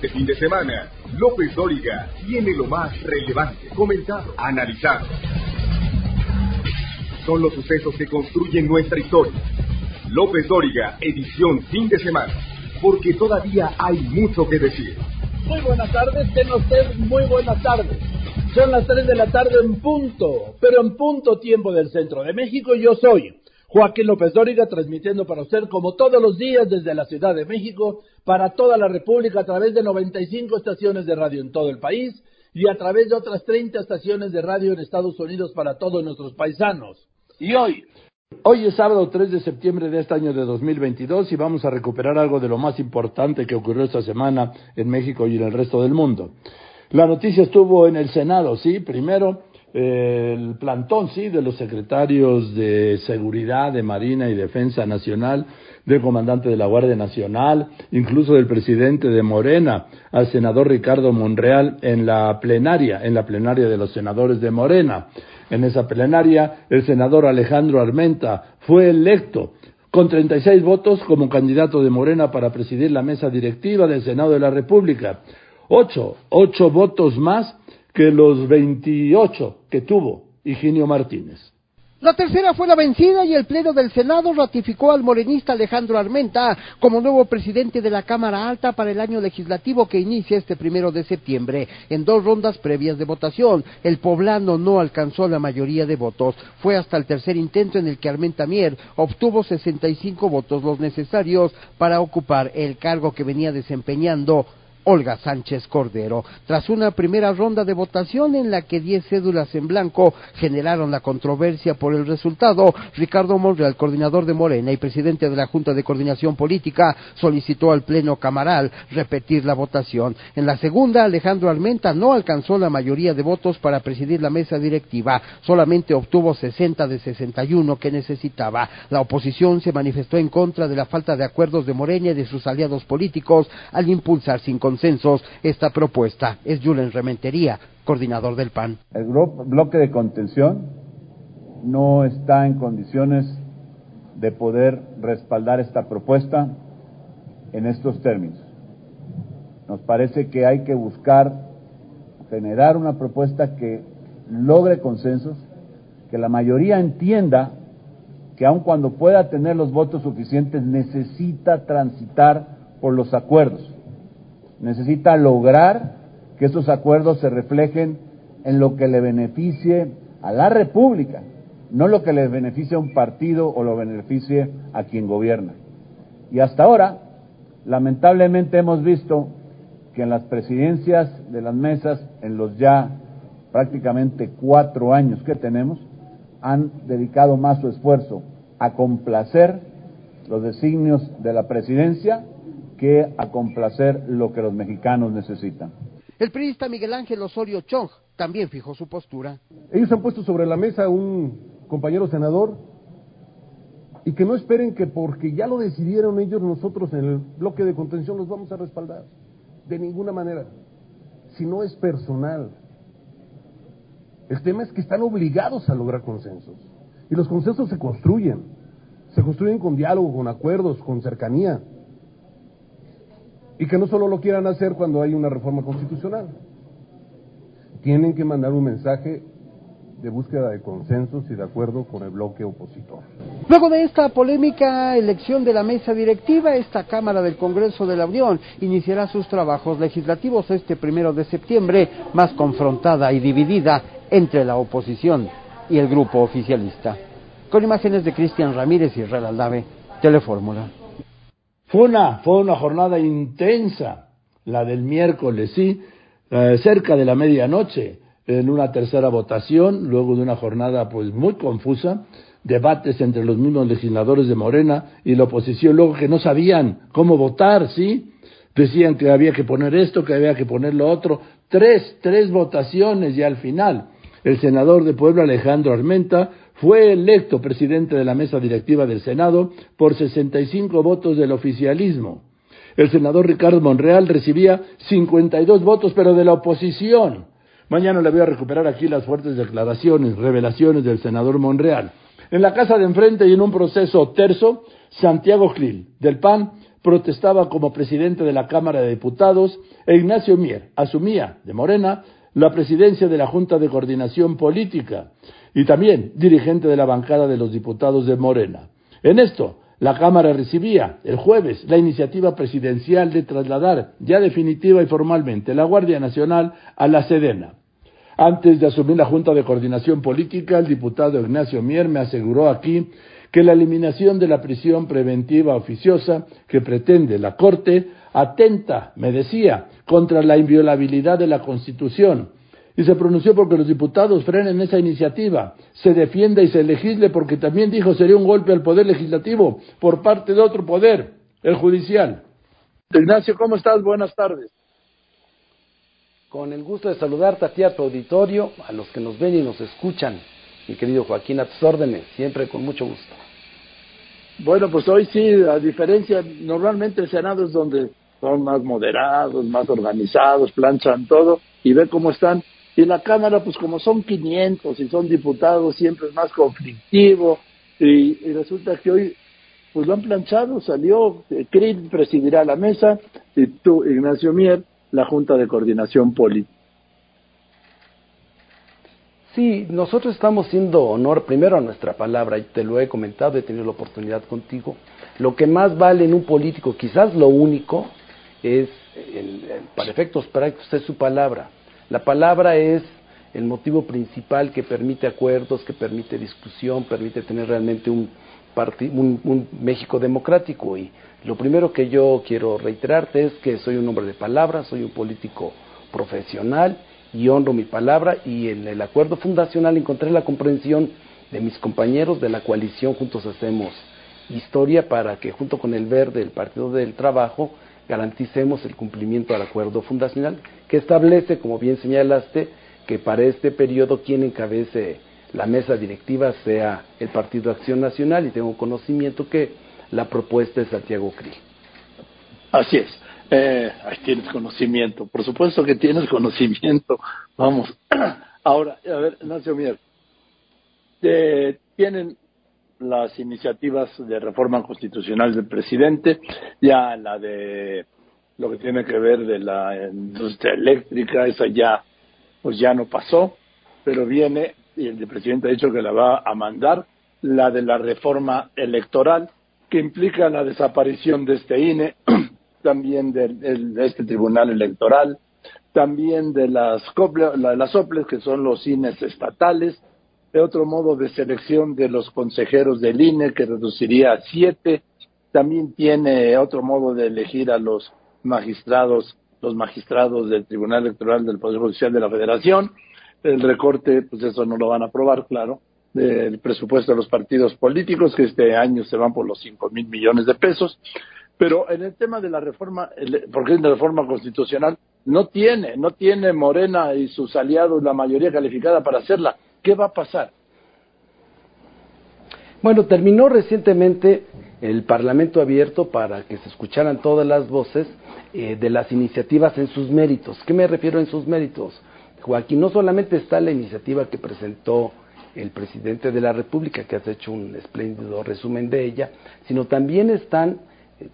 Este fin de semana, López Dóriga tiene lo más relevante, comentado, analizado. Son los sucesos que construyen nuestra historia. López Dóriga, edición fin de semana, porque todavía hay mucho que decir. Muy buenas tardes, tengan ustedes muy buenas tardes. Son las 3 de la tarde en punto, pero en punto tiempo del centro de México. Yo soy Joaquín López Dóriga, transmitiendo para usted como todos los días desde la Ciudad de México, para toda la República a través de 95 estaciones de radio en todo el país y a través de otras 30 estaciones de radio en Estados Unidos para todos nuestros paisanos. Y hoy, Hoy es sábado 3 de septiembre de este año de 2022 y vamos a recuperar algo de lo más importante que ocurrió esta semana en México y en el resto del mundo. La noticia estuvo en el Senado, sí, primero el plantón, sí, de los secretarios de Seguridad, de Marina y Defensa Nacional, del comandante de la Guardia Nacional, incluso del presidente de Morena, al senador Ricardo Monreal en la plenaria, en la plenaria de los senadores de Morena. En esa plenaria, el senador Alejandro Armenta fue electo con 36 votos como candidato de Morena para presidir la mesa directiva del Senado de la República. Ocho, ocho votos más que los 28 que tuvo Higinio Martínez. La tercera fue la vencida y el Pleno del Senado ratificó al morenista Alejandro Armenta como nuevo presidente de la Cámara Alta para el año legislativo que inicia este primero de septiembre. En dos rondas previas de votación, el poblano no alcanzó la mayoría de votos. Fue hasta el tercer intento en el que Armenta Mier obtuvo 65 votos, los necesarios para ocupar el cargo que venía desempeñando Olga Sánchez Cordero. Tras una primera ronda de votación en la que diez cédulas en blanco generaron la controversia por el resultado, Ricardo Monreal, coordinador de Morena y presidente de la Junta de Coordinación Política, solicitó al Pleno Camaral repetir la votación. En la segunda, Alejandro Armenta no alcanzó la mayoría de votos para presidir la mesa directiva, solamente obtuvo 60 de 61 que necesitaba. La oposición se manifestó en contra de la falta de acuerdos de Morena y de sus aliados políticos al impulsar sin consensos esta propuesta. Es Julen Rementería, coordinador del PAN. El bloque de contención no está en condiciones de poder respaldar esta propuesta en estos términos. Nos parece que hay que buscar generar una propuesta que logre consensos, que la mayoría entienda que aun cuando pueda tener los votos suficientes necesita transitar por los acuerdos necesita lograr que esos acuerdos se reflejen en lo que le beneficie a la República, no lo que le beneficie a un partido o lo beneficie a quien gobierna. Y hasta ahora, lamentablemente hemos visto que en las presidencias de las mesas, en los ya prácticamente cuatro años que tenemos, han dedicado más su esfuerzo a complacer los designios de la presidencia que a complacer lo que los mexicanos necesitan. El periodista Miguel Ángel Osorio Chong también fijó su postura. Ellos han puesto sobre la mesa un compañero senador y que no esperen que porque ya lo decidieron ellos, nosotros en el bloque de contención los vamos a respaldar. De ninguna manera. Si no es personal. El tema es que están obligados a lograr consensos. Y los consensos se construyen. Se construyen con diálogo, con acuerdos, con cercanía y que no solo lo quieran hacer cuando hay una reforma constitucional. Tienen que mandar un mensaje de búsqueda de consensos y de acuerdo con el bloque opositor. Luego de esta polémica elección de la mesa directiva, esta Cámara del Congreso de la Unión iniciará sus trabajos legislativos este primero de septiembre, más confrontada y dividida entre la oposición y el grupo oficialista. Con imágenes de Cristian Ramírez y Real Aldave, Telefórmula. Fue una, fue una jornada intensa, la del miércoles, sí, eh, cerca de la medianoche, en una tercera votación, luego de una jornada pues muy confusa, debates entre los mismos legisladores de Morena y la oposición, luego que no sabían cómo votar, ¿sí? Decían que había que poner esto, que había que poner lo otro. Tres, tres votaciones y al final el senador de Puebla, Alejandro Armenta, fue electo presidente de la mesa directiva del Senado por 65 votos del oficialismo. El senador Ricardo Monreal recibía 52 votos, pero de la oposición. Mañana le voy a recuperar aquí las fuertes declaraciones, revelaciones del senador Monreal. En la casa de enfrente y en un proceso terzo, Santiago Gil, del PAN, protestaba como presidente de la Cámara de Diputados e Ignacio Mier asumía, de Morena, la presidencia de la Junta de Coordinación Política y también dirigente de la bancada de los diputados de Morena. En esto, la Cámara recibía el jueves la iniciativa presidencial de trasladar ya definitiva y formalmente la Guardia Nacional a la Sedena. Antes de asumir la Junta de Coordinación Política, el diputado Ignacio Mier me aseguró aquí que la eliminación de la prisión preventiva oficiosa que pretende la Corte atenta, me decía, contra la inviolabilidad de la Constitución y se pronunció porque los diputados frenen esa iniciativa, se defienda y se legisle porque también dijo sería un golpe al poder legislativo por parte de otro poder, el judicial. Ignacio, ¿cómo estás? Buenas tardes. Con el gusto de saludarte a ti, a tu auditorio, a los que nos ven y nos escuchan, mi querido Joaquín, a tus órdenes, siempre con mucho gusto. Bueno, pues hoy sí, a diferencia, normalmente el Senado es donde son más moderados, más organizados, planchan todo y ve cómo están. Y la Cámara, pues como son 500 y son diputados, siempre es más conflictivo. Y, y resulta que hoy, pues lo han planchado, salió, eh, presidirá la mesa y tú, Ignacio Mier, la Junta de Coordinación Política. Sí, nosotros estamos haciendo honor primero a nuestra palabra, y te lo he comentado, he tenido la oportunidad contigo. Lo que más vale en un político, quizás lo único, es, para efectos prácticos, es su palabra. La palabra es el motivo principal que permite acuerdos, que permite discusión, permite tener realmente un, un México democrático. Y lo primero que yo quiero reiterarte es que soy un hombre de palabra, soy un político profesional y honro mi palabra y en el acuerdo fundacional encontré la comprensión de mis compañeros de la coalición Juntos Hacemos Historia para que junto con el Verde, el Partido del Trabajo, garanticemos el cumplimiento al acuerdo fundacional que establece, como bien señalaste, que para este periodo quien encabece la mesa directiva sea el Partido Acción Nacional y tengo conocimiento que la propuesta es Santiago Krill. Así es. Eh, ahí tienes conocimiento. Por supuesto que tienes conocimiento. Vamos. Ahora, a ver, Nancy Mier. Eh, tienen las iniciativas de reforma constitucional del presidente, ya la de lo que tiene que ver de la industria eléctrica, esa ya, pues ya no pasó, pero viene, y el presidente ha dicho que la va a mandar, la de la reforma electoral, que implica la desaparición de este INE, también de, este tribunal electoral, también de las, de las OPLES, que son los INES estatales, de otro modo de selección de los consejeros del INE, que reduciría a siete, también tiene otro modo de elegir a los magistrados, los magistrados del Tribunal Electoral del Poder Judicial de la Federación, el recorte, pues eso no lo van a aprobar, claro, del presupuesto de los partidos políticos, que este año se van por los cinco mil millones de pesos. Pero en el tema de la reforma, porque es de reforma constitucional, no tiene, no tiene Morena y sus aliados la mayoría calificada para hacerla. ¿Qué va a pasar? Bueno, terminó recientemente el Parlamento abierto para que se escucharan todas las voces eh, de las iniciativas en sus méritos. ¿Qué me refiero en sus méritos? Joaquín, no solamente está la iniciativa que presentó el presidente de la República, que has hecho un espléndido resumen de ella, sino también están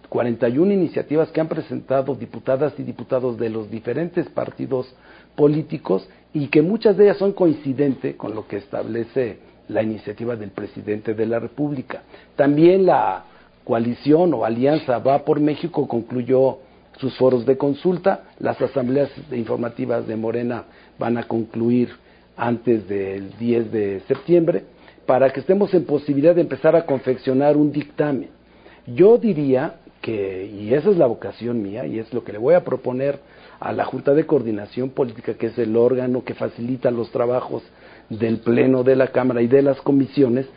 41 iniciativas que han presentado diputadas y diputados de los diferentes partidos políticos y que muchas de ellas son coincidentes con lo que establece la iniciativa del presidente de la República. También la coalición o alianza Va por México concluyó sus foros de consulta, las asambleas informativas de Morena van a concluir antes del 10 de septiembre para que estemos en posibilidad de empezar a confeccionar un dictamen. Yo diría que, y esa es la vocación mía, y es lo que le voy a proponer a la Junta de Coordinación Política, que es el órgano que facilita los trabajos del Pleno de la Cámara y de las comisiones,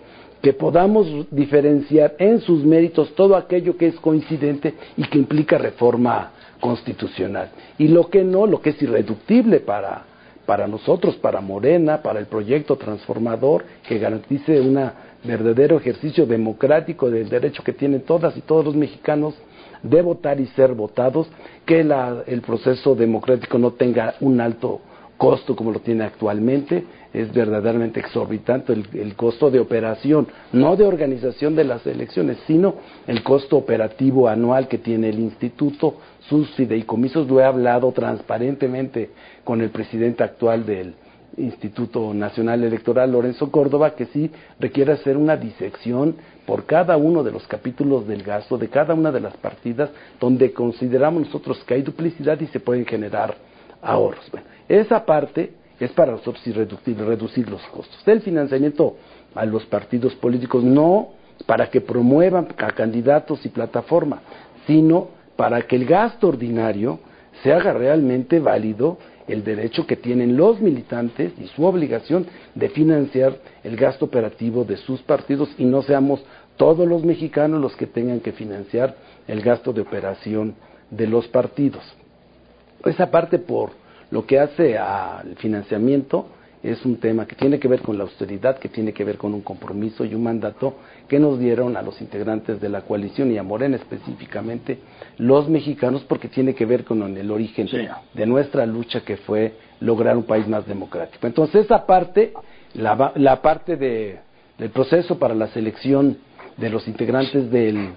que podamos diferenciar en sus méritos todo aquello que es coincidente y que implica reforma constitucional. Y lo que no, lo que es irreductible para, para nosotros, para Morena, para el proyecto transformador que garantice un verdadero ejercicio democrático del derecho que tienen todas y todos los mexicanos de votar y ser votados, que el proceso democrático no tenga un alto costo como lo tiene actualmente, es verdaderamente exorbitante el, el, costo de operación, no de organización de las elecciones, sino el costo operativo anual que tiene el instituto, sus fideicomisos, lo he hablado transparentemente con el presidente actual del Instituto Nacional Electoral, Lorenzo Córdoba, que sí requiere hacer una disección por cada uno de los capítulos del gasto, de cada una de las partidas, donde consideramos nosotros que hay duplicidad y se pueden generar ahorros. Esa parte es para nosotros reducir, reducir los costos. El financiamiento a los partidos políticos no para que promuevan a candidatos y plataforma, sino para que el gasto ordinario se haga realmente válido el derecho que tienen los militantes y su obligación de financiar el gasto operativo de sus partidos y no seamos todos los mexicanos los que tengan que financiar el gasto de operación de los partidos. Esa parte por lo que hace al financiamiento es un tema que tiene que ver con la austeridad, que tiene que ver con un compromiso y un mandato que nos dieron a los integrantes de la coalición y a Morena específicamente los mexicanos porque tiene que ver con el origen de nuestra lucha que fue lograr un país más democrático. Entonces esa parte, la, la parte de, del proceso para la selección de los integrantes del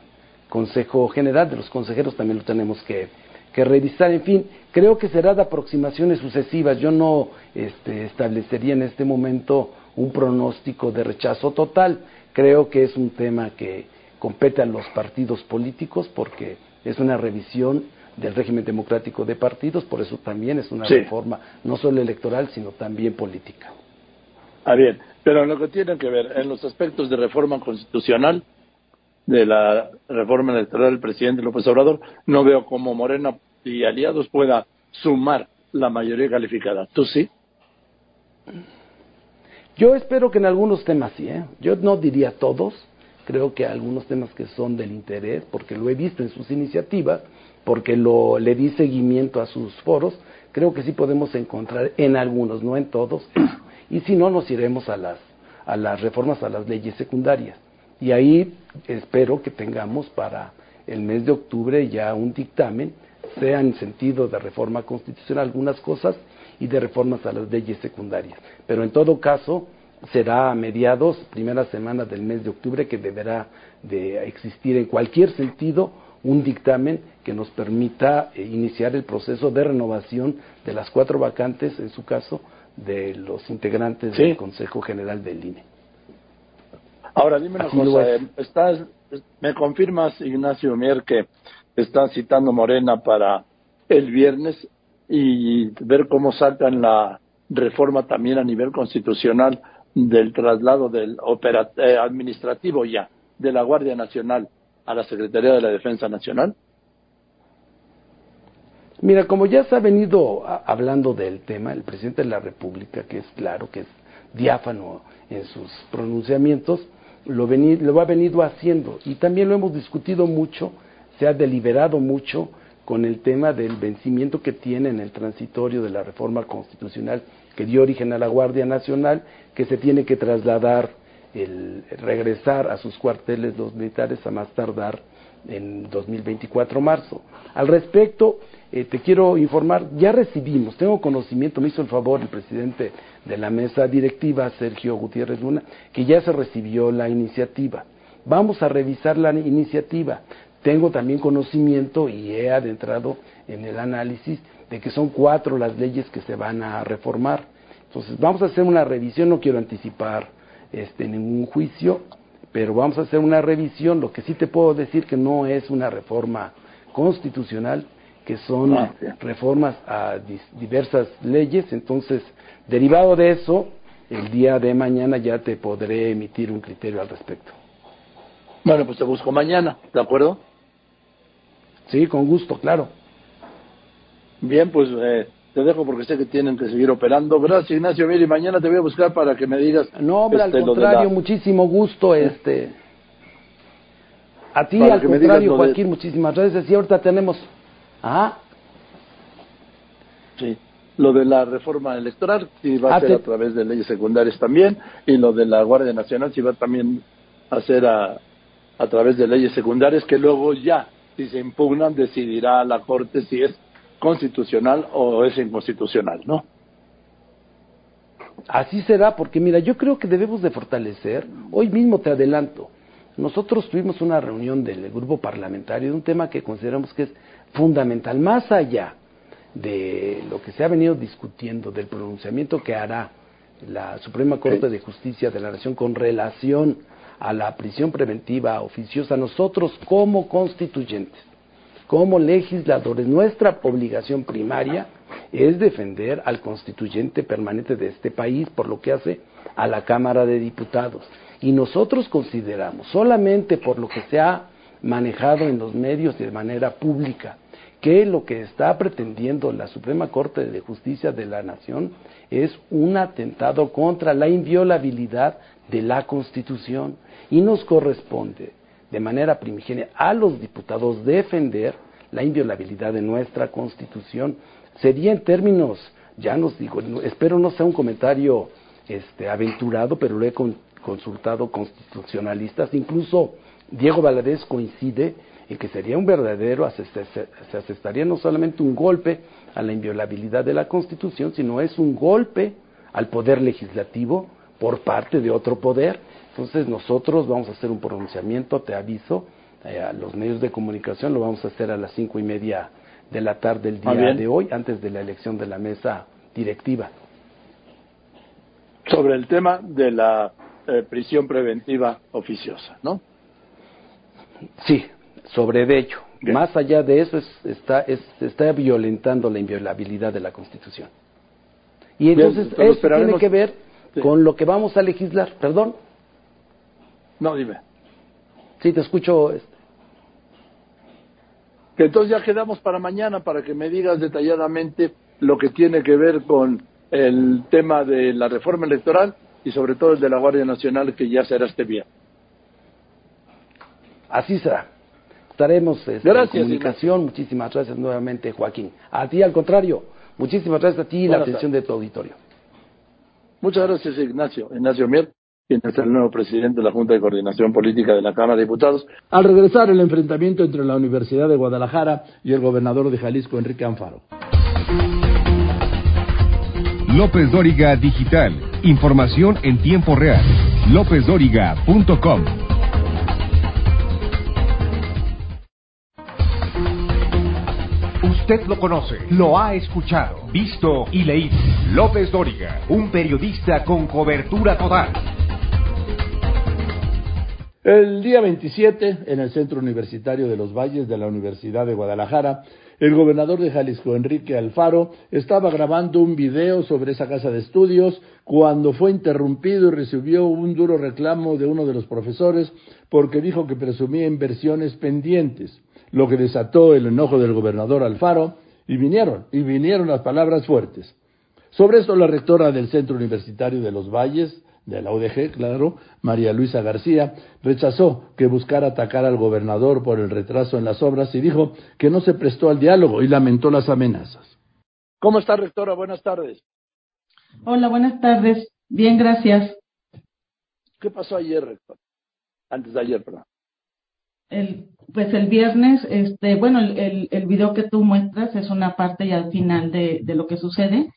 Consejo General, de los consejeros también lo tenemos que que revisar. En fin, creo que será de aproximaciones sucesivas. Yo no este, establecería en este momento un pronóstico de rechazo total. Creo que es un tema que compete a los partidos políticos porque es una revisión del régimen democrático de partidos, por eso también es una reforma no solo electoral, sino también política. Ah, bien, pero en lo que tiene que ver en los aspectos de reforma constitucional, de la reforma electoral del presidente López Obrador, no veo cómo Morena y aliados pueda sumar la mayoría calificada. ¿Tú sí? Yo espero que en algunos temas sí, ¿eh? yo no diría todos, creo que algunos temas que son del interés, porque lo he visto en sus iniciativas, porque lo, le di seguimiento a sus foros, creo que sí podemos encontrar en algunos, no en todos, y si no nos iremos a las, a las reformas a las leyes secundarias. Y ahí espero que tengamos para el mes de octubre ya un dictamen, sea en sentido de reforma constitucional algunas cosas y de reformas a las leyes secundarias. Pero en todo caso será a mediados, primera semana del mes de octubre, que deberá de existir en cualquier sentido un dictamen que nos permita eh, iniciar el proceso de renovación de las cuatro vacantes, en su caso, de los integrantes del Consejo General del INE. Ahora, dime una cosa, eh, estás, ¿me confirmas, Ignacio Mier, que están citando Morena para el viernes y ver cómo sacan la reforma también a nivel constitucional del traslado del eh, administrativo ya de la Guardia Nacional a la Secretaría de la Defensa Nacional? Mira, como ya se ha venido hablando del tema, el presidente de la República, que es claro, que es diáfano en sus pronunciamientos, lo, lo ha venido haciendo. Y también lo hemos discutido mucho, se ha deliberado mucho con el tema del vencimiento que tiene en el transitorio de la reforma constitucional que dio origen a la Guardia Nacional, que se tiene que trasladar, el, regresar a sus cuarteles los militares a más tardar en 2024 marzo. Al respecto, eh, te quiero informar, ya recibimos, tengo conocimiento, me hizo el favor el presidente de la mesa directiva, Sergio Gutiérrez Luna, que ya se recibió la iniciativa. Vamos a revisar la iniciativa. Tengo también conocimiento y he adentrado en el análisis de que son cuatro las leyes que se van a reformar. Entonces, vamos a hacer una revisión, no quiero anticipar este, ningún juicio, pero vamos a hacer una revisión. Lo que sí te puedo decir que no es una reforma constitucional, que son reformas a diversas leyes. Entonces, derivado de eso, el día de mañana ya te podré emitir un criterio al respecto. Bueno, pues te busco mañana, ¿de acuerdo? Sí, con gusto, claro. Bien, pues eh, te dejo porque sé que tienen que seguir operando. Gracias, Ignacio. Mire, mañana te voy a buscar para que me digas. No, hombre, al este, contrario, muchísimo gusto. este A ti, al contrario, Joaquín, muchísimas gracias. Y ahorita tenemos. Ah. Sí. Lo de la reforma electoral, si va a ah, ser a través de leyes secundarias también. Y lo de la Guardia Nacional, si va también a ser a, a través de leyes secundarias, que luego ya si se impugnan, decidirá la Corte si es constitucional o es inconstitucional, ¿no? Así será, porque mira, yo creo que debemos de fortalecer, hoy mismo te adelanto, nosotros tuvimos una reunión del grupo parlamentario de un tema que consideramos que es fundamental, más allá de lo que se ha venido discutiendo, del pronunciamiento que hará la Suprema Corte de Justicia de la Nación con relación a la prisión preventiva oficiosa, nosotros como constituyentes, como legisladores, nuestra obligación primaria es defender al constituyente permanente de este país por lo que hace a la Cámara de Diputados. Y nosotros consideramos, solamente por lo que se ha manejado en los medios de manera pública, que lo que está pretendiendo la Suprema Corte de Justicia de la Nación es un atentado contra la inviolabilidad de la Constitución y nos corresponde de manera primigenia a los diputados defender la inviolabilidad de nuestra Constitución. Sería en términos, ya nos digo, espero no sea un comentario este, aventurado, pero lo he consultado constitucionalistas, incluso Diego Valadez coincide en que sería un verdadero, se asestaría no solamente un golpe a la inviolabilidad de la Constitución, sino es un golpe al poder legislativo por parte de otro poder. Entonces nosotros vamos a hacer un pronunciamiento, te aviso, eh, a los medios de comunicación, lo vamos a hacer a las cinco y media de la tarde del día de hoy, antes de la elección de la mesa directiva. Sobre el tema de la eh, prisión preventiva oficiosa, ¿no? Sí, sobre de ello. Más allá de eso, está, está violentando la inviolabilidad de la Constitución. Y entonces eso tiene que ver con lo que vamos a legislar. ¿Perdón? No, dime. Sí, te escucho. Este. Que entonces ya quedamos para mañana para que me digas detalladamente lo que tiene que ver con el tema de la reforma electoral y sobre todo el de la Guardia Nacional que ya será este viernes. Así será. Estaremos este, en comunicación. Muchísimas gracias nuevamente, Joaquín. A ti, al contrario, muchísimas gracias a ti y la atención de tu auditorio. Muchas gracias, Ignacio. Ignacio Mier, quien es el nuevo presidente de la Junta de Coordinación Política de la Cámara de Diputados. Al regresar el enfrentamiento entre la Universidad de Guadalajara y el gobernador de Jalisco, Enrique Anfaro. López Dóriga Digital. Información en tiempo real. LópezDóriga.com. Usted lo conoce, lo ha escuchado, visto y leído. López Dóriga, un periodista con cobertura total. El día 27, en el Centro Universitario de los Valles de la Universidad de Guadalajara, el gobernador de Jalisco, Enrique Alfaro, estaba grabando un video sobre esa casa de estudios cuando fue interrumpido y recibió un duro reclamo de uno de los profesores porque dijo que presumía inversiones pendientes lo que desató el enojo del gobernador Alfaro, y vinieron, y vinieron las palabras fuertes. Sobre esto, la rectora del Centro Universitario de los Valles, de la UDG, claro, María Luisa García, rechazó que buscara atacar al gobernador por el retraso en las obras y dijo que no se prestó al diálogo y lamentó las amenazas. ¿Cómo está, rectora? Buenas tardes. Hola, buenas tardes. Bien, gracias. ¿Qué pasó ayer, rector? Antes de ayer, perdón el, pues el viernes, este, bueno, el, el, video que tú muestras es una parte ya al final de, de lo que sucede.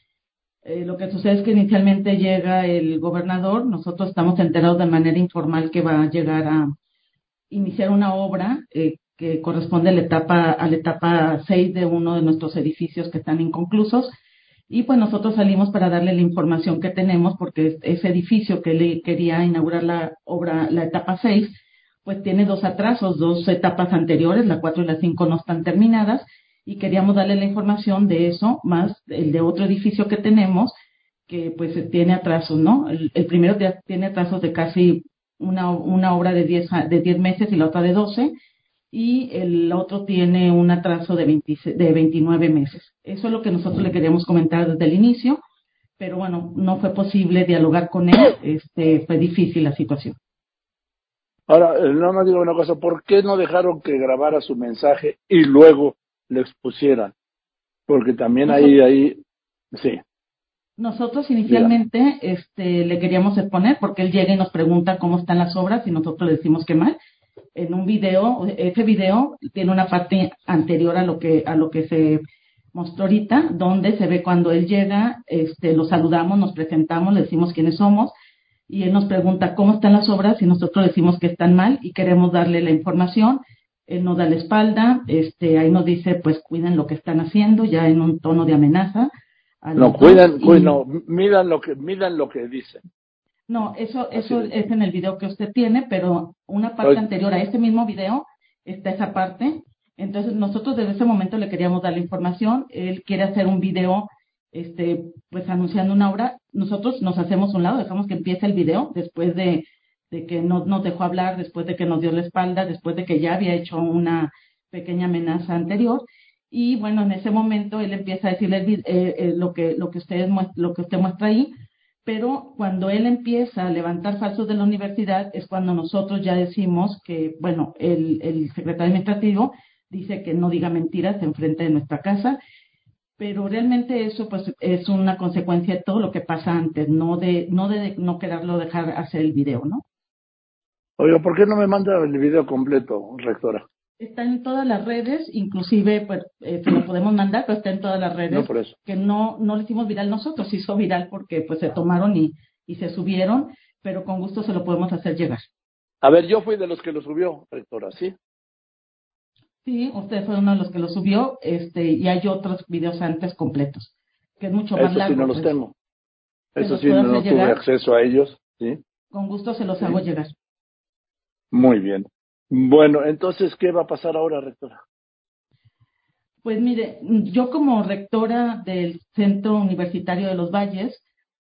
Eh, lo que sucede es que inicialmente llega el gobernador, nosotros estamos enterados de manera informal que va a llegar a iniciar una obra eh, que corresponde a la etapa a la etapa 6 de uno de nuestros edificios que están inconclusos. Y pues nosotros salimos para darle la información que tenemos porque ese edificio que le quería inaugurar la obra la etapa 6 pues tiene dos atrasos, dos etapas anteriores, la 4 y la 5 no están terminadas, y queríamos darle la información de eso, más el de otro edificio que tenemos, que pues tiene atrasos, ¿no? El, primero tiene atrasos de casi una, una obra de 10, de 10 meses y la otra de 12, y el otro tiene un atraso de, de 29 meses. Eso es lo que nosotros le queríamos comentar desde el inicio, pero bueno, no fue posible dialogar con él, este, fue difícil la situación. Ahora, eh, no me digo una cosa, ¿por qué no dejaron que grabara su mensaje y luego le expusieran? Porque también ahí, ahí, sí. Nosotros inicialmente este, le queríamos exponer porque él llega y nos pregunta cómo están las obras y nosotros le decimos que mal. En un video, ese video tiene una parte anterior a lo que, a lo que se mostró ahorita, donde se ve cuando él llega, este, lo saludamos, nos presentamos, le decimos quiénes somos, y él nos pregunta cómo están las obras y nosotros decimos que están mal y queremos darle la información. Él nos da la espalda, este, ahí nos dice, pues cuiden lo que están haciendo, ya en un tono de amenaza. No, cuidan, no, midan lo que, midan lo que dicen. No, eso, eso es en el video que usted tiene, pero una parte anterior a este mismo video está esa parte. Entonces nosotros desde ese momento le queríamos dar la información. Él quiere hacer un video este, pues anunciando una obra, nosotros nos hacemos un lado, dejamos que empiece el video después de, que no nos dejó hablar, después de que nos dio la espalda, después de que ya había hecho una pequeña amenaza anterior. Y bueno, en ese momento él empieza a decirle eh, eh, lo, que, lo, que ustedes, lo que usted muestra ahí, pero cuando él empieza a levantar falsos de la universidad es cuando nosotros ya decimos que, bueno, el, el secretario administrativo dice que no diga mentiras en frente de nuestra casa pero realmente eso pues es una consecuencia de todo lo que pasa antes, no de no de no quererlo dejar hacer el video, ¿no? Oiga, ¿por qué no me manda el video completo, rectora? Está en todas las redes, inclusive pues eh, lo podemos mandar, pero está en todas las redes. No por eso. Que no no lo hicimos viral nosotros, se hizo viral porque pues se tomaron y y se subieron, pero con gusto se lo podemos hacer llegar. A ver, yo fui de los que lo subió, rectora, ¿sí? Sí, usted fue uno de los que lo subió, este, y hay otros videos antes completos, que es mucho más largo. Eso sí no los pues. tengo. Eso sí no tuve acceso a ellos, ¿sí? Con gusto se los hago llegar. Muy bien. Bueno, entonces, ¿qué va a pasar ahora, rectora? Pues mire, yo como rectora del Centro Universitario de los Valles,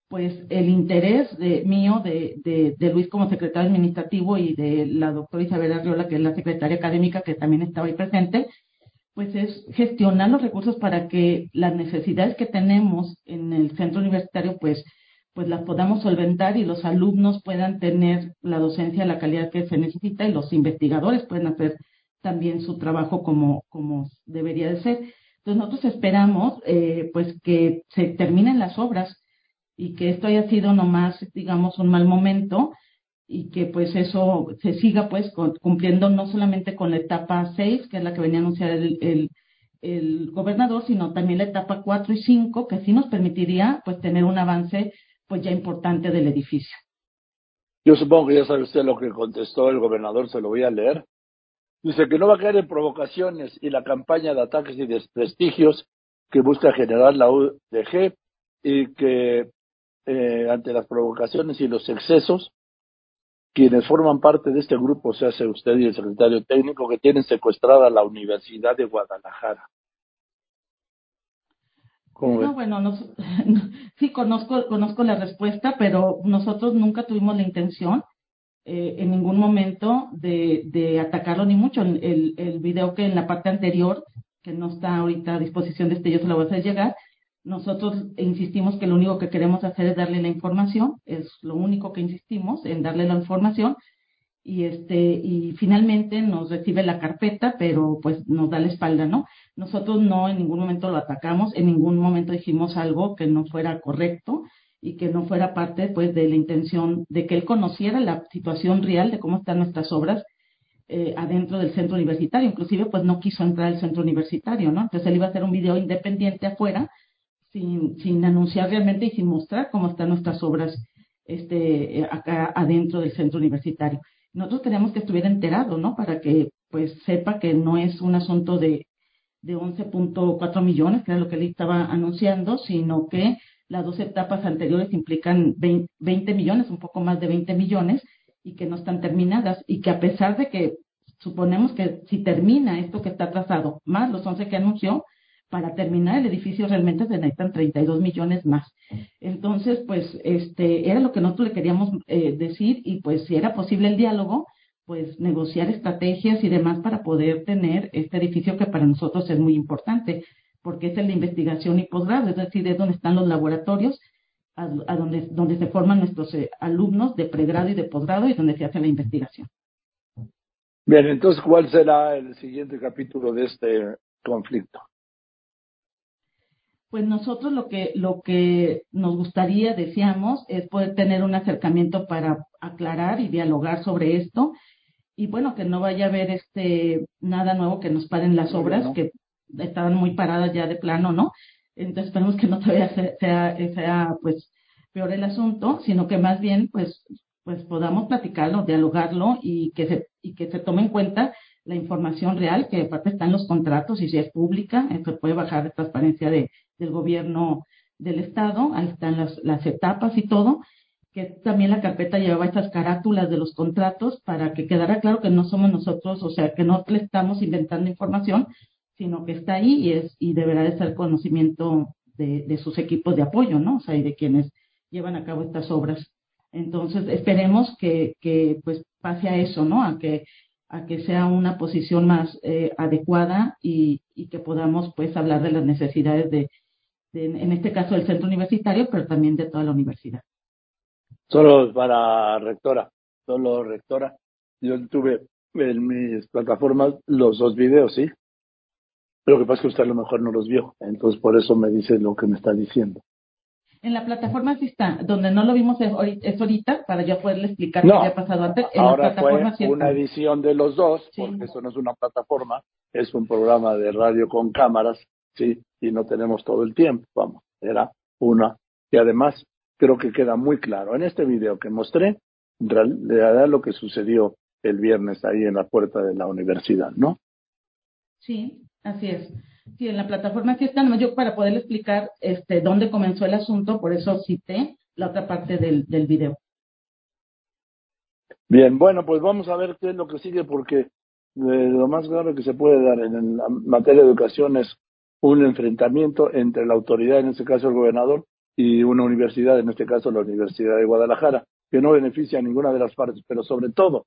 pues el interés de, mío, de, de, Luis como secretario administrativo y de la doctora Isabel Arriola, que es la secretaria académica, que también estaba ahí presente, pues es gestionar los recursos para que las necesidades que tenemos en el centro universitario, pues, pues las podamos solventar y los alumnos puedan tener la docencia de la calidad que se necesita y los investigadores pueden hacer también su trabajo como, como debería de ser. Entonces nosotros esperamos eh, pues que se terminen las obras y que esto haya sido nomás, digamos, un mal momento y que pues eso se siga pues cumpliendo no solamente con la etapa 6, que es la que venía a anunciar el, el, el gobernador, sino también la etapa 4 y 5, que sí nos permitiría pues tener un avance pues ya importante del edificio. Yo supongo que ya sabe usted lo que contestó el gobernador, se lo voy a leer. Dice que no va a caer en provocaciones y la campaña de ataques y desprestigios que busca generar la UDG y que eh, ante las provocaciones y los excesos, quienes forman parte de este grupo, se hace usted y el secretario técnico, que tienen secuestrada la Universidad de Guadalajara. No, bueno, sí conozco, conozco la respuesta, pero nosotros nunca tuvimos la intención eh, en ningún momento de, de, atacarlo, ni mucho. El, el video que en la parte anterior, que no está ahorita a disposición de este, yo se lo voy a hacer llegar, nosotros insistimos que lo único que queremos hacer es darle la información, es lo único que insistimos en darle la información y este y finalmente nos recibe la carpeta, pero pues nos da la espalda, ¿no? Nosotros no en ningún momento lo atacamos, en ningún momento dijimos algo que no fuera correcto y que no fuera parte pues de la intención de que él conociera la situación real de cómo están nuestras obras eh, adentro del centro universitario, inclusive pues no quiso entrar al centro universitario, ¿no? Entonces él iba a hacer un video independiente afuera sin, sin anunciar realmente y sin mostrar cómo están nuestras obras este, acá adentro del centro universitario. Nosotros queríamos que estuviera enterado, ¿no? Para que pues sepa que no es un asunto de, de 11.4 millones, que era lo que él estaba anunciando, sino que las dos etapas anteriores implican 20 millones, un poco más de 20 millones, y que no están terminadas, y que a pesar de que suponemos que si termina esto que está trazado, más los 11 que anunció, para terminar el edificio realmente se necesitan 32 millones más. Entonces, pues, este, era lo que nosotros le queríamos eh, decir y pues si era posible el diálogo, pues negociar estrategias y demás para poder tener este edificio que para nosotros es muy importante, porque es el de investigación y posgrado, es decir, es donde están los laboratorios, a, donde, donde se forman nuestros eh, alumnos de pregrado y de posgrado y donde se hace la investigación. Bien, entonces, ¿cuál será el siguiente capítulo de este conflicto? Pues nosotros lo que, lo que nos gustaría, decíamos, es poder tener un acercamiento para aclarar y dialogar sobre esto. Y bueno, que no vaya a haber este nada nuevo que nos paren las obras, que estaban muy paradas ya de plano, ¿no? Entonces esperemos que no todavía sea, sea, pues peor el asunto, sino que más bien pues pues podamos platicarlo, dialogarlo y que se y que se tome en cuenta la información real, que aparte está en los contratos y si es pública, se puede bajar de transparencia de, del gobierno del Estado, ahí están las, las etapas y todo, que también la carpeta llevaba estas carátulas de los contratos para que quedara claro que no somos nosotros, o sea, que no le estamos inventando información, sino que está ahí y es y deberá de ser conocimiento de, de sus equipos de apoyo, ¿no? O sea, y de quienes llevan a cabo estas obras. Entonces, esperemos que, que pues pase a eso, ¿no? A que a que sea una posición más eh, adecuada y, y, que podamos pues hablar de las necesidades de, en este caso del centro universitario, pero también de toda la universidad. Solo para rectora, solo rectora. Yo tuve en mis plataformas los dos videos, ¿sí? Lo que pasa es que usted a lo mejor no los vio, entonces por eso me dice lo que me está diciendo. En la plataforma sí está, donde no lo vimos es ahorita, para yo poderle explicar qué había pasado antes. En ahora fue una edición de los dos, porque eso no es una plataforma, es un programa de radio con cámaras, sí, y no tenemos todo el tiempo, vamos, era una. Y además, creo que queda muy claro en este video que mostré, en realidad lo que sucedió el viernes ahí en la puerta de la universidad, ¿no? Sí, así es. Sí, en la plataforma sí están. Yo para poder explicar este, dónde comenzó el asunto, por eso cité la otra parte del, del video. Bien, bueno, pues vamos a ver qué es lo que sigue, porque eh, lo más grave que se puede dar en la materia de educación es un enfrentamiento entre la autoridad, en este caso el gobernador, y una universidad, en este caso la Universidad de Guadalajara, que no beneficia a ninguna de las partes, pero sobre todo,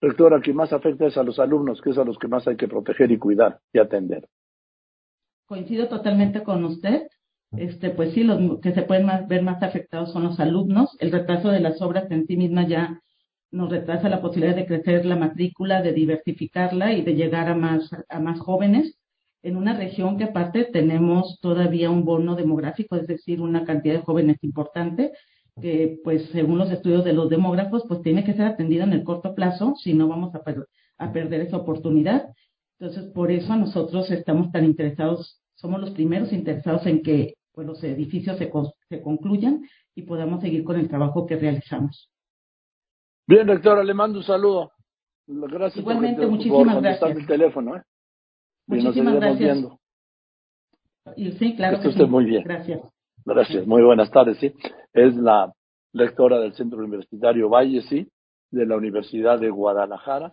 rectora, a quien más afecta es a los alumnos, que es a los que más hay que proteger y cuidar y atender coincido totalmente con usted. Este, pues sí, los que se pueden ver más afectados son los alumnos. El retraso de las obras en sí misma ya nos retrasa la posibilidad de crecer la matrícula, de diversificarla y de llegar a más, a más jóvenes en una región que aparte tenemos todavía un bono demográfico, es decir, una cantidad de jóvenes importante que pues según los estudios de los demógrafos pues tiene que ser atendida en el corto plazo si no vamos a, a perder esa oportunidad. Entonces, por eso nosotros estamos tan interesados somos los primeros interesados en que pues, los edificios se, se concluyan y podamos seguir con el trabajo que realizamos. Bien, doctora, le mando un saludo. Gracias Igualmente, muchísimas gracias. el teléfono, ¿eh? Muchísimas gracias. Y, sí, claro. que usted muy bien. Gracias. Gracias, muy buenas tardes, sí. Es la lectora del Centro Universitario Valle, sí, de la Universidad de Guadalajara.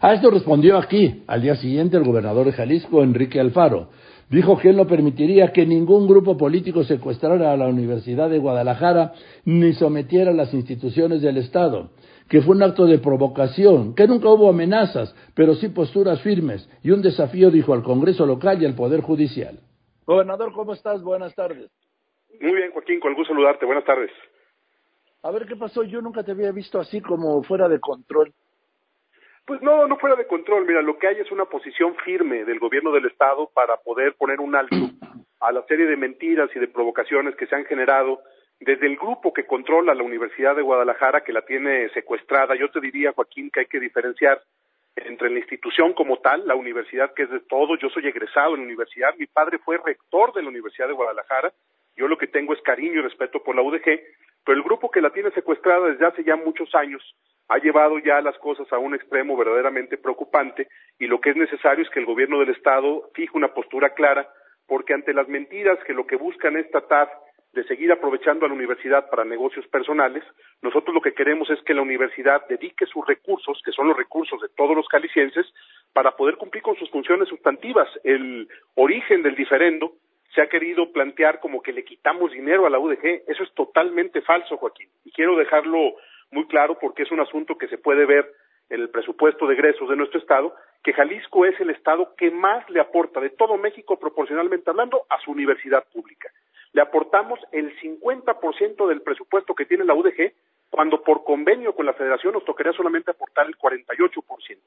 A esto respondió aquí, al día siguiente, el gobernador de Jalisco, Enrique Alfaro Dijo que él no permitiría que ningún grupo político secuestrara a la Universidad de Guadalajara ni sometiera a las instituciones del Estado, que fue un acto de provocación, que nunca hubo amenazas, pero sí posturas firmes y un desafío, dijo, al Congreso local y al Poder Judicial. Gobernador, ¿cómo estás? Buenas tardes. Muy bien, Joaquín, con el gusto saludarte. Buenas tardes. A ver, ¿qué pasó? Yo nunca te había visto así como fuera de control. Pues no, no fuera de control. Mira, lo que hay es una posición firme del gobierno del Estado para poder poner un alto a la serie de mentiras y de provocaciones que se han generado desde el grupo que controla la Universidad de Guadalajara, que la tiene secuestrada. Yo te diría, Joaquín, que hay que diferenciar entre la institución como tal, la universidad que es de todo. Yo soy egresado en la universidad, mi padre fue rector de la Universidad de Guadalajara. Yo lo que tengo es cariño y respeto por la UDG, pero el grupo que la tiene secuestrada desde hace ya muchos años ha llevado ya las cosas a un extremo verdaderamente preocupante y lo que es necesario es que el gobierno del Estado fije una postura clara porque ante las mentiras que lo que buscan es tratar de seguir aprovechando a la universidad para negocios personales, nosotros lo que queremos es que la universidad dedique sus recursos, que son los recursos de todos los calicienses, para poder cumplir con sus funciones sustantivas. El origen del diferendo se ha querido plantear como que le quitamos dinero a la UDG. Eso es totalmente falso, Joaquín. Y quiero dejarlo muy claro porque es un asunto que se puede ver en el presupuesto de egresos de nuestro estado, que Jalisco es el estado que más le aporta de todo México proporcionalmente hablando a su universidad pública. Le aportamos el 50% del presupuesto que tiene la UDG, cuando por convenio con la federación nos tocaría solamente aportar el 48%.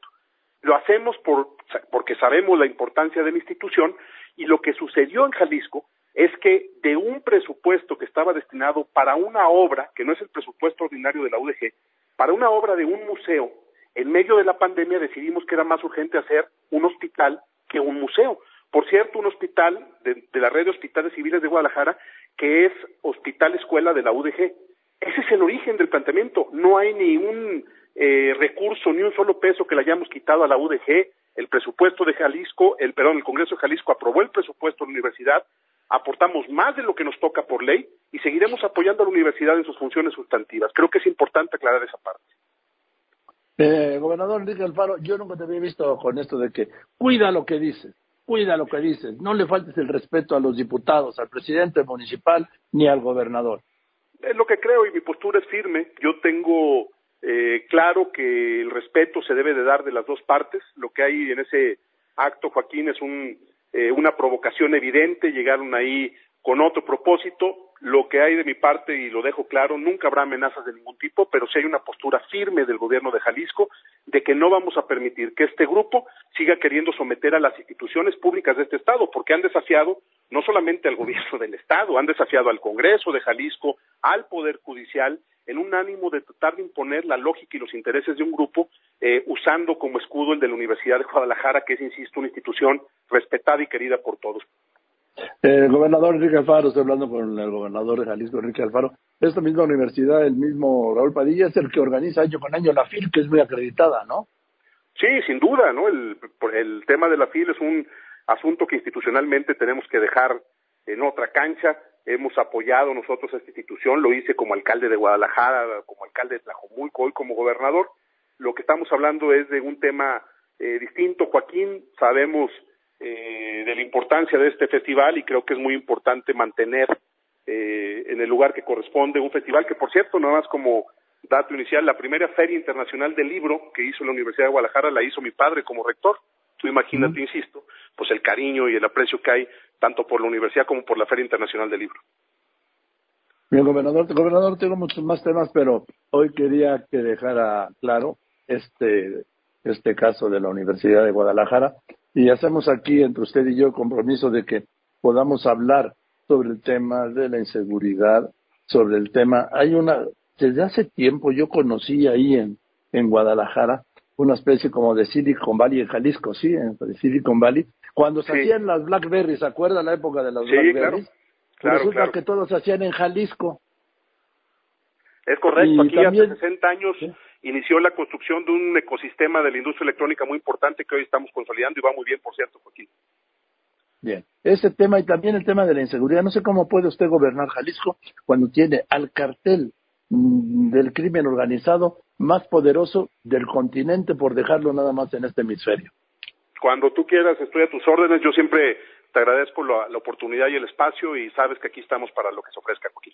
Lo hacemos por, porque sabemos la importancia de la institución y lo que sucedió en Jalisco es que de un presupuesto que estaba destinado para una obra, que no es el presupuesto ordinario de la UDG, para una obra de un museo, en medio de la pandemia decidimos que era más urgente hacer un hospital que un museo, Por cierto, un hospital de, la red de hospitales civiles de Guadalajara que es hospital escuela de la UDG. Ese es el origen del planteamiento. No hay ni un eh, recurso, ni un solo peso que le hayamos quitado a la UDG. El presupuesto de Jalisco, el perdón, el Congreso de Jalisco aprobó el presupuesto de la universidad. Aportamos más de lo que nos toca por ley y seguiremos apoyando a la universidad en sus funciones sustantivas. Creo que es importante aclarar esa parte. Eh, gobernador Enrique Alfaro, yo nunca te había visto con esto de que cuida lo que dices, cuida lo que dices, no le faltes el respeto a los diputados, al presidente municipal ni al gobernador. Es lo que creo y mi postura es firme. Yo tengo eh, claro que el respeto se debe de dar de las dos partes. Lo que hay en ese acto, Joaquín, es un, eh, una provocación evidente. Llegaron ahí con otro propósito lo que hay de mi parte, y lo dejo claro, nunca habrá amenazas de ningún tipo, pero sí hay una postura firme del gobierno de Jalisco de que no vamos a permitir que este grupo siga queriendo someter a las instituciones públicas de este Estado, porque han desafiado no solamente al gobierno del Estado, han desafiado al Congreso de Jalisco, al Poder Judicial, en un ánimo de tratar de imponer la lógica y los intereses de un grupo, eh, usando como escudo el de la Universidad de Guadalajara, que es, insisto, una institución respetada y querida por todos. El gobernador Enrique Alfaro, estoy hablando con el gobernador de Jalisco, Enrique Alfaro. Esta misma universidad, el mismo Raúl Padilla, es el que organiza año con año la FIL, que es muy acreditada, ¿no? Sí, sin duda, ¿no? El, el tema de la FIL es un asunto que institucionalmente tenemos que dejar en otra cancha. Hemos apoyado nosotros a esta institución, lo hice como alcalde de Guadalajara, como alcalde de Tlajomulco, hoy como gobernador. Lo que estamos hablando es de un tema eh, distinto, Joaquín. Sabemos eh, de la importancia de este festival y creo que es muy importante mantener eh, en el lugar que corresponde un festival que, por cierto, nada más como dato inicial, la primera Feria Internacional del Libro que hizo la Universidad de Guadalajara la hizo mi padre como rector. Tú imagínate, insisto, pues el cariño y el aprecio que hay tanto por la universidad como por la Feria Internacional del Libro. Bien, gobernador, gobernador, tengo muchos más temas, pero hoy quería que dejara claro este, este caso de la Universidad de Guadalajara y hacemos aquí entre usted y yo compromiso de que podamos hablar sobre el tema de la inseguridad, sobre el tema. Hay una, desde hace tiempo yo conocí ahí en, en Guadalajara una especie como de Silicon Valley en Jalisco, sí, en Silicon Valley, cuando se hacían las Blackberries, ¿se acuerda la época de las Blackberries? Claro, Resulta que todos se hacían en Jalisco. Es correcto, aquí hace 60 años inició la construcción de un ecosistema de la industria electrónica muy importante que hoy estamos consolidando y va muy bien, por cierto, Joaquín. Bien, ese tema y también el tema de la inseguridad. No sé cómo puede usted gobernar Jalisco cuando tiene al cartel mm, del crimen organizado más poderoso del continente, por dejarlo nada más en este hemisferio. Cuando tú quieras, estoy a tus órdenes. Yo siempre te agradezco la, la oportunidad y el espacio y sabes que aquí estamos para lo que se ofrezca, Joaquín.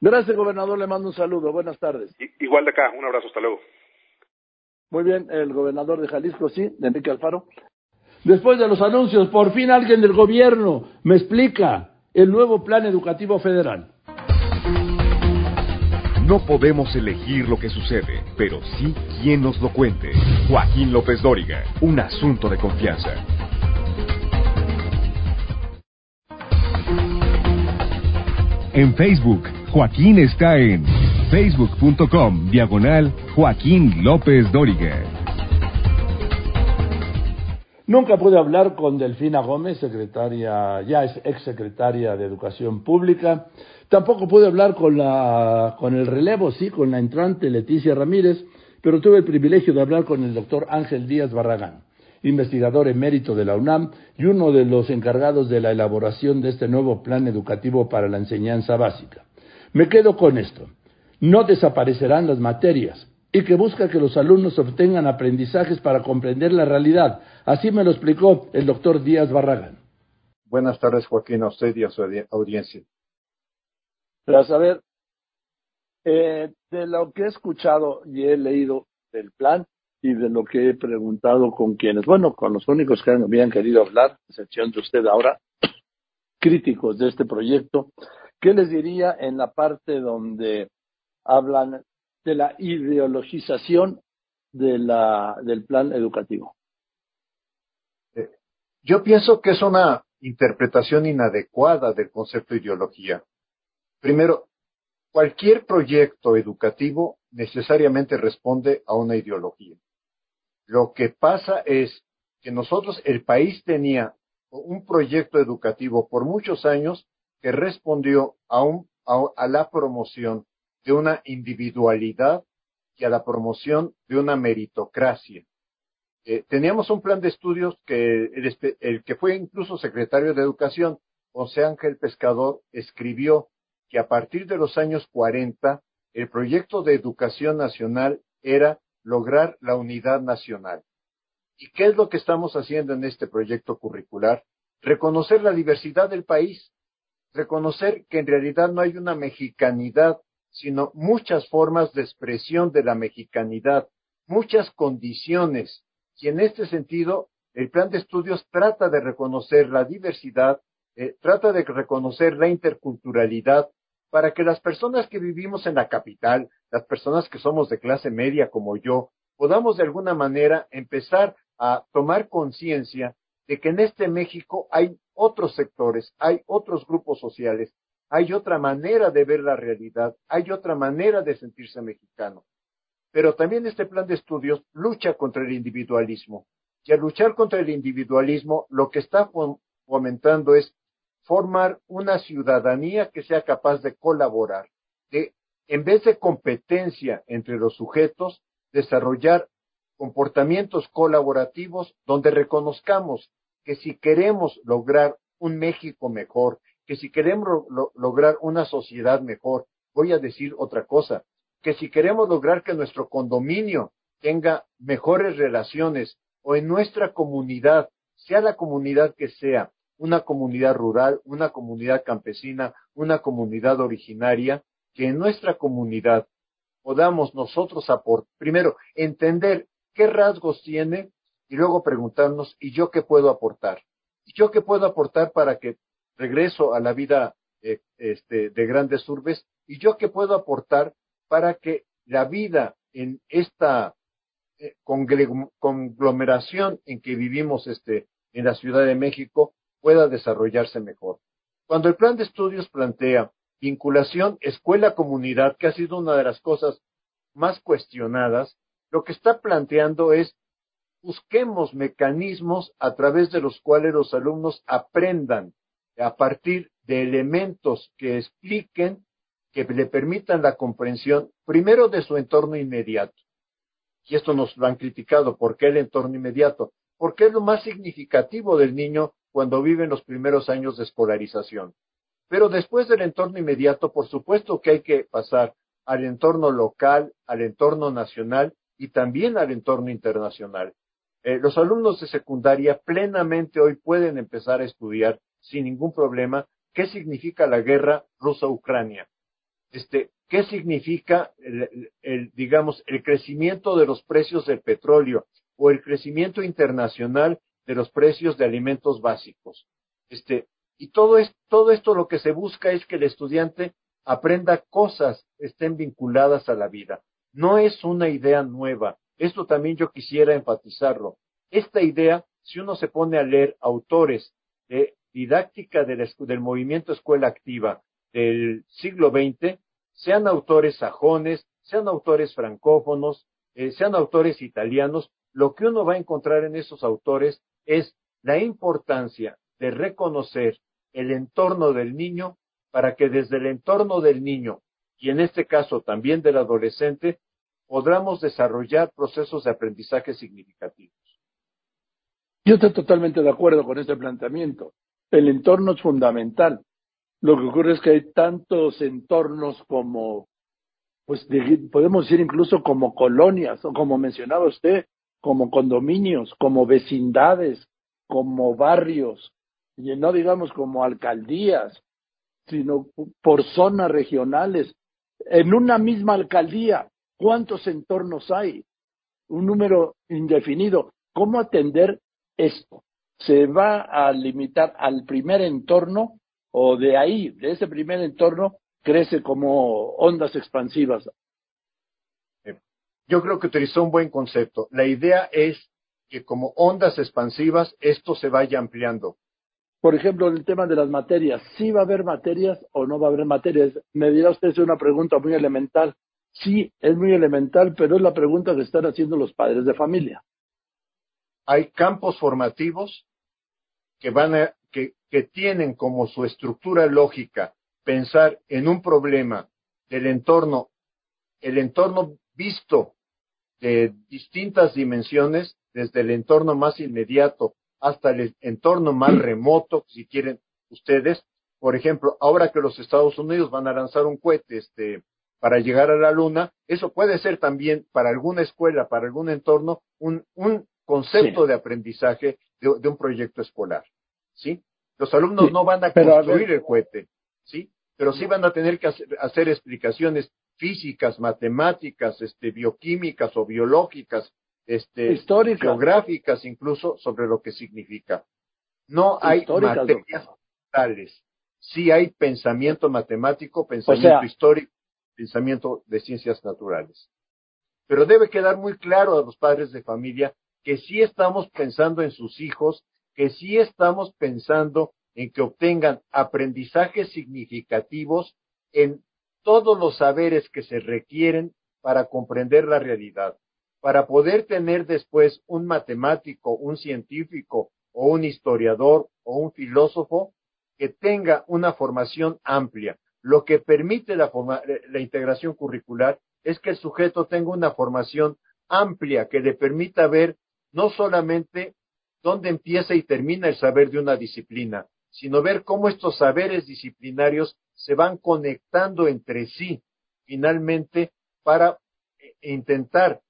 Gracias, gobernador. Le mando un saludo. Buenas tardes. Igual de acá. Un abrazo. Hasta luego. Muy bien, el gobernador de Jalisco, sí, de Enrique Alfaro. Después de los anuncios, por fin alguien del gobierno me explica el nuevo plan educativo federal. No podemos elegir lo que sucede, pero sí quien nos lo cuente. Joaquín López Dóriga, un asunto de confianza. En Facebook Joaquín está en facebook.com diagonal Joaquín López Dóriga. Nunca pude hablar con Delfina Gómez, secretaria, ya es ex secretaria de Educación Pública. Tampoco pude hablar con, la, con el relevo, sí, con la entrante Leticia Ramírez, pero tuve el privilegio de hablar con el doctor Ángel Díaz Barragán, investigador emérito de la UNAM y uno de los encargados de la elaboración de este nuevo plan educativo para la enseñanza básica. Me quedo con esto. No desaparecerán las materias y que busca que los alumnos obtengan aprendizajes para comprender la realidad. Así me lo explicó el doctor Díaz Barragán. Buenas tardes, Joaquín, a usted y a su audiencia. Tras saber, eh, de lo que he escuchado y he leído del plan y de lo que he preguntado con quienes, bueno, con los únicos que habían querido hablar, excepción de usted ahora, críticos de este proyecto, ¿Qué les diría en la parte donde hablan de la ideologización de la, del plan educativo? Eh, yo pienso que es una interpretación inadecuada del concepto de ideología. Primero, cualquier proyecto educativo necesariamente responde a una ideología. Lo que pasa es que nosotros, el país tenía un proyecto educativo por muchos años que respondió a, un, a, la promoción de una individualidad y a la promoción de una meritocracia. Eh, teníamos un plan de estudios que el, el, que fue incluso secretario de Educación, José Ángel Pescador, escribió que a partir de los años 40 el proyecto de educación nacional era lograr la unidad nacional. ¿Y qué es lo que estamos haciendo en este proyecto curricular? Reconocer la diversidad del país, reconocer que en realidad no hay una mexicanidad, sino muchas formas de expresión de la mexicanidad, muchas condiciones. Y en este sentido, el plan de estudios trata de reconocer la diversidad, eh, trata de reconocer la interculturalidad, para que las personas que vivimos en la capital, las personas que somos de clase media como yo, podamos de alguna manera empezar a tomar conciencia de que en este México hay otros sectores, hay otros grupos sociales, hay otra manera de ver la realidad, hay otra manera de sentirse mexicano. Pero también este plan de estudios lucha contra el individualismo. Y al luchar contra el individualismo, lo que está fomentando es formar una ciudadanía que sea capaz de colaborar, de, en vez de competencia entre los sujetos, desarrollar comportamientos colaborativos donde reconozcamos que si queremos lograr un México mejor, que si queremos lograr una sociedad mejor, voy a decir otra cosa, que si queremos lograr que nuestro condominio tenga mejores relaciones o en nuestra comunidad, sea la comunidad que sea, una comunidad rural, una comunidad campesina, una comunidad originaria, que en nuestra comunidad podamos nosotros aportar, primero, entender qué rasgos tiene y luego preguntarnos, ¿y yo qué puedo aportar? ¿Y yo qué puedo aportar para que regreso a la vida eh, este, de grandes urbes? ¿Y yo qué puedo aportar para que la vida en esta eh, conglomeración en que vivimos este, en la Ciudad de México pueda desarrollarse mejor. Cuando el plan de estudios plantea vinculación escuela-comunidad, que ha sido una de las cosas más cuestionadas, lo que está planteando es busquemos mecanismos a través de los cuales los alumnos aprendan a partir de elementos que expliquen, que le permitan la comprensión, primero de su entorno inmediato. Y esto nos lo han criticado. ¿Por qué el entorno inmediato? Porque es lo más significativo del niño cuando viven los primeros años de escolarización. Pero después del entorno inmediato, por supuesto que hay que pasar al entorno local, al entorno nacional y también al entorno internacional. Eh, los alumnos de secundaria plenamente hoy pueden empezar a estudiar sin ningún problema qué significa la guerra rusa-ucrania. Este, qué significa el, digamos, el crecimiento de los precios del petróleo o el crecimiento internacional de los precios de alimentos básicos. Este, y todo, es, todo esto lo que se busca es que el estudiante aprenda cosas estén vinculadas a la vida. No es una idea nueva. Esto también yo quisiera enfatizarlo. Esta idea, si uno se pone a leer autores de didáctica del, movimiento escuela activa del siglo XX, sean autores sajones, sean autores francófonos, eh, sean autores italianos, lo que uno va a encontrar en esos autores es la importancia de reconocer el entorno del niño para que desde el entorno del niño y en este caso también del adolescente podamos desarrollar procesos de aprendizaje significativos. Yo estoy totalmente de acuerdo con este planteamiento. El entorno es fundamental. Lo que ocurre es que hay tantos entornos como, pues podemos decir incluso como colonias, o como mencionaba usted, como condominios, como vecindades, como barrios, y no digamos como alcaldías, sino por zonas regionales. En una misma alcaldía, ¿cuántos entornos hay? Un número indefinido. ¿Cómo atender esto? ¿Se va a limitar al primer entorno o de ahí, de ese primer entorno, crece como ondas expansivas yo creo que utilizó un buen concepto. La idea es que como ondas expansivas esto se vaya ampliando. Por ejemplo, el tema de las materias, ¿sí va a haber materias o no va a haber materias? Me dirá usted, es una pregunta muy elemental. Sí, es muy elemental, pero es la pregunta que están haciendo los padres de familia. Hay campos formativos que van a, que, que tienen como su estructura lógica pensar en un problema del entorno, el entorno visto de distintas dimensiones, desde el entorno más inmediato hasta el entorno más remoto, si quieren ustedes. Por ejemplo, ahora que los Estados Unidos van a lanzar un cohete este, para llegar a la Luna, eso puede ser también para alguna escuela, para algún entorno, un, un concepto de aprendizaje de, un proyecto escolar. ¿Sí? Los alumnos no van a construir el cohete, ¿sí? Pero sí van a tener que hacer, hacer explicaciones físicas, matemáticas, este, bioquímicas o biológicas, este, geográficas incluso sobre lo que significa. No hay materias tales. Sí hay pensamiento matemático, pensamiento histórico, pensamiento de ciencias naturales. Pero debe quedar muy claro a los padres de familia que sí estamos pensando en sus hijos, que sí estamos pensando en que obtengan aprendizajes significativos en todos los saberes que se requieren para comprender la realidad, para poder tener después un matemático, un científico o un historiador o un filósofo que tenga una formación amplia. Lo que permite la, la integración curricular es que el sujeto tenga una formación amplia que le permita ver no solamente dónde empieza y termina el saber de una disciplina, sino ver cómo estos saberes disciplinarios se van conectando entre sí, finalmente, para eh, intentar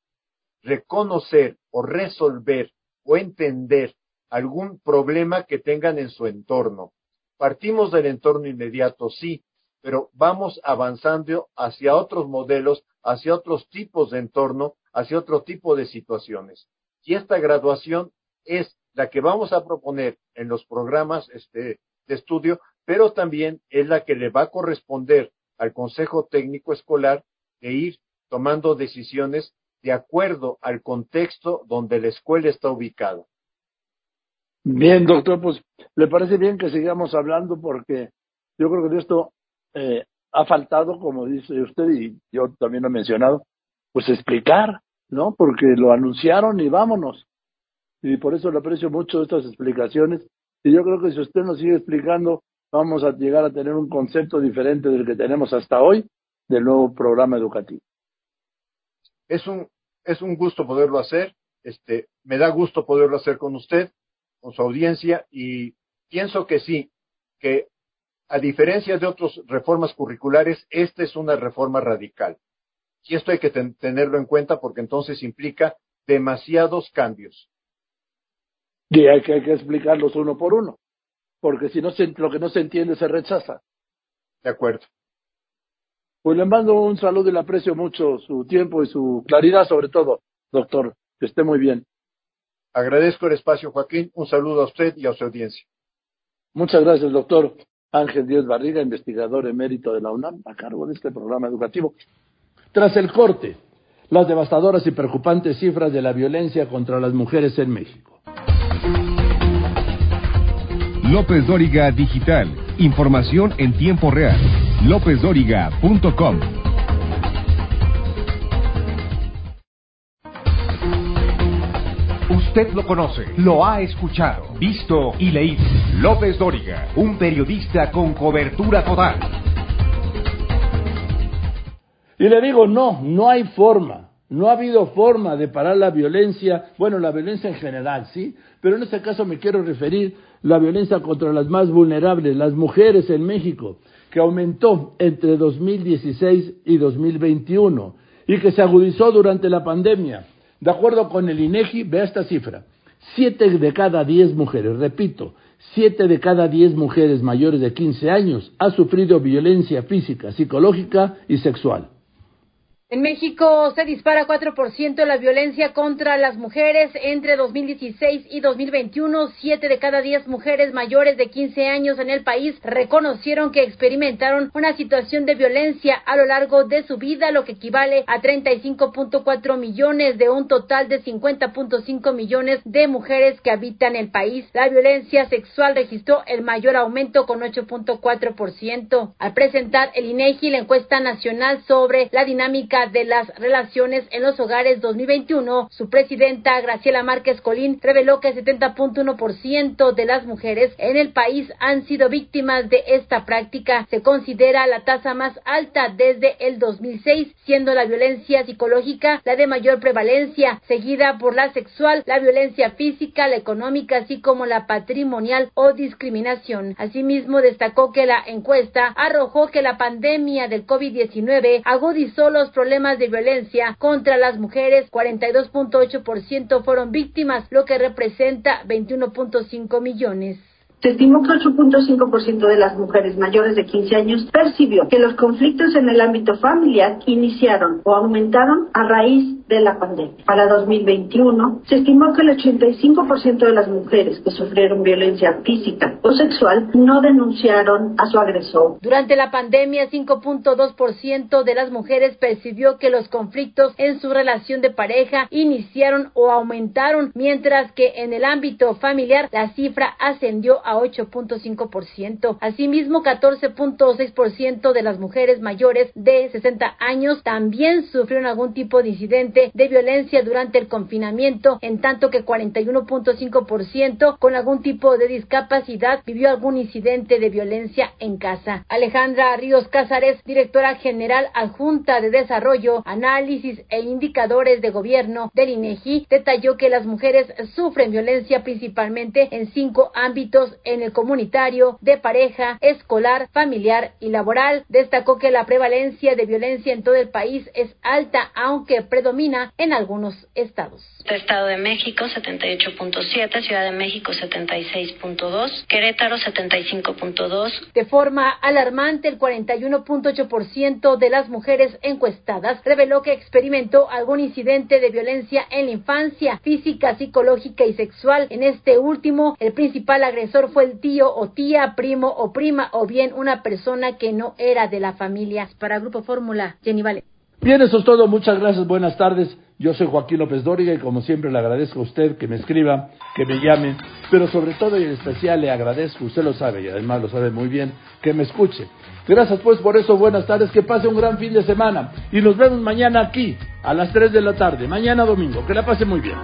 reconocer o resolver o entender algún problema que tengan en su entorno. Partimos del entorno inmediato, sí, pero vamos avanzando hacia otros modelos, hacia otros tipos de entorno, hacia otro tipo de situaciones. Y esta graduación es la que vamos a proponer en los programas este, de estudio, pero también es la que le va a corresponder al Consejo Técnico Escolar de ir tomando decisiones de acuerdo al contexto donde la escuela está ubicada. Bien, doctor, pues le parece bien que sigamos hablando porque yo creo que de esto eh, ha faltado, como dice usted y yo también lo he mencionado, pues explicar, ¿no? Porque lo anunciaron y vámonos. Y por eso le aprecio mucho estas explicaciones. Y yo creo que si usted nos sigue explicando, vamos a llegar a tener un concepto diferente del que tenemos hasta hoy del nuevo programa educativo. Es un, es un gusto poderlo hacer. Este, me da gusto poderlo hacer con usted, con su audiencia, y pienso que sí, que a diferencia de otras reformas curriculares, esta es una reforma radical. Y esto hay que tenerlo en cuenta porque entonces implica demasiados cambios. Y hay que, hay que explicarlos uno por uno, porque si no se, lo que no se entiende se rechaza. De acuerdo. Pues le mando un saludo y le aprecio mucho su tiempo y su claridad, sobre todo, doctor. Que esté muy bien. Agradezco el espacio, Joaquín. Un saludo a usted y a su audiencia. Muchas gracias, doctor. Ángel Díaz Barriga, investigador emérito de la UNAM, a cargo de este programa educativo. Tras el corte, las devastadoras y preocupantes cifras de la violencia contra las mujeres en México. López Dóriga Digital. Información en tiempo real. LópezDóriga.com. Usted lo conoce, lo ha escuchado, visto y leído. López Dóriga, un periodista con cobertura total. Y le digo, no, no hay forma. No ha habido forma de parar la violencia, bueno, la violencia en general, ¿sí? Pero en este caso me quiero referir la violencia contra las más vulnerables, las mujeres en México, que aumentó entre 2016 y 2021 y que se agudizó durante la pandemia. De acuerdo con el INEGI, vea esta cifra. Siete de cada diez mujeres, repito, siete de cada diez mujeres mayores de 15 años ha sufrido violencia física, psicológica y sexual. En México se dispara 4% la violencia contra las mujeres entre 2016 y 2021. Siete de cada diez mujeres mayores de 15 años en el país reconocieron que experimentaron una situación de violencia a lo largo de su vida, lo que equivale a 35.4 millones de un total de 50.5 millones de mujeres que habitan el país. La violencia sexual registró el mayor aumento con 8.4%. Al presentar el INEGI la encuesta nacional sobre la dinámica Pública de las Relaciones en los Hogares 2021, su presidenta Graciela Márquez Colín reveló que 70.1% de las mujeres en el país han sido víctimas de esta práctica. Se considera la tasa más alta desde el 2006, siendo la violencia psicológica la de mayor prevalencia, seguida por la sexual, la violencia física, la económica, así como la patrimonial o discriminación. Asimismo, destacó que la encuesta arrojó que la pandemia del COVID-19 agudizó los problemas de violencia contra las mujeres. 42.8% fueron víctimas, lo que representa 21.5 millones. Se estimó que 8.5% de las mujeres mayores de 15 años percibió que los conflictos en el ámbito familiar iniciaron o aumentaron a raíz de la pandemia. Para 2021, se estimó que el 85% de las mujeres que sufrieron violencia física o sexual no denunciaron a su agresor. Durante la pandemia, 5.2% de las mujeres percibió que los conflictos en su relación de pareja iniciaron o aumentaron, mientras que en el ámbito familiar la cifra ascendió a 8.5%. Asimismo, 14.6% de las mujeres mayores de 60 años también sufrieron algún tipo de incidente de violencia durante el confinamiento, en tanto que 41.5% con algún tipo de discapacidad vivió algún incidente de violencia en casa. Alejandra Ríos Cázares, directora general adjunta de Desarrollo, Análisis e Indicadores de Gobierno del INEGI, detalló que las mujeres sufren violencia principalmente en cinco ámbitos en el comunitario, de pareja, escolar, familiar y laboral. Destacó que la prevalencia de violencia en todo el país es alta, aunque predomina en algunos estados. Estado de México 78.7, Ciudad de México 76.2, Querétaro 75.2. De forma alarmante, el 41.8% de las mujeres encuestadas reveló que experimentó algún incidente de violencia en la infancia, física, psicológica y sexual. En este último, el principal agresor fue el tío o tía, primo o prima o bien una persona que no era de la familia. Para Grupo Fórmula, Jenny Vale. Bien, eso es todo. Muchas gracias. Buenas tardes. Yo soy Joaquín López Dóriga y como siempre le agradezco a usted que me escriba, que me llame, pero sobre todo y en especial le agradezco, usted lo sabe y además lo sabe muy bien, que me escuche. Gracias pues por eso, buenas tardes, que pase un gran fin de semana y nos vemos mañana aquí a las 3 de la tarde, mañana domingo. Que la pase muy bien.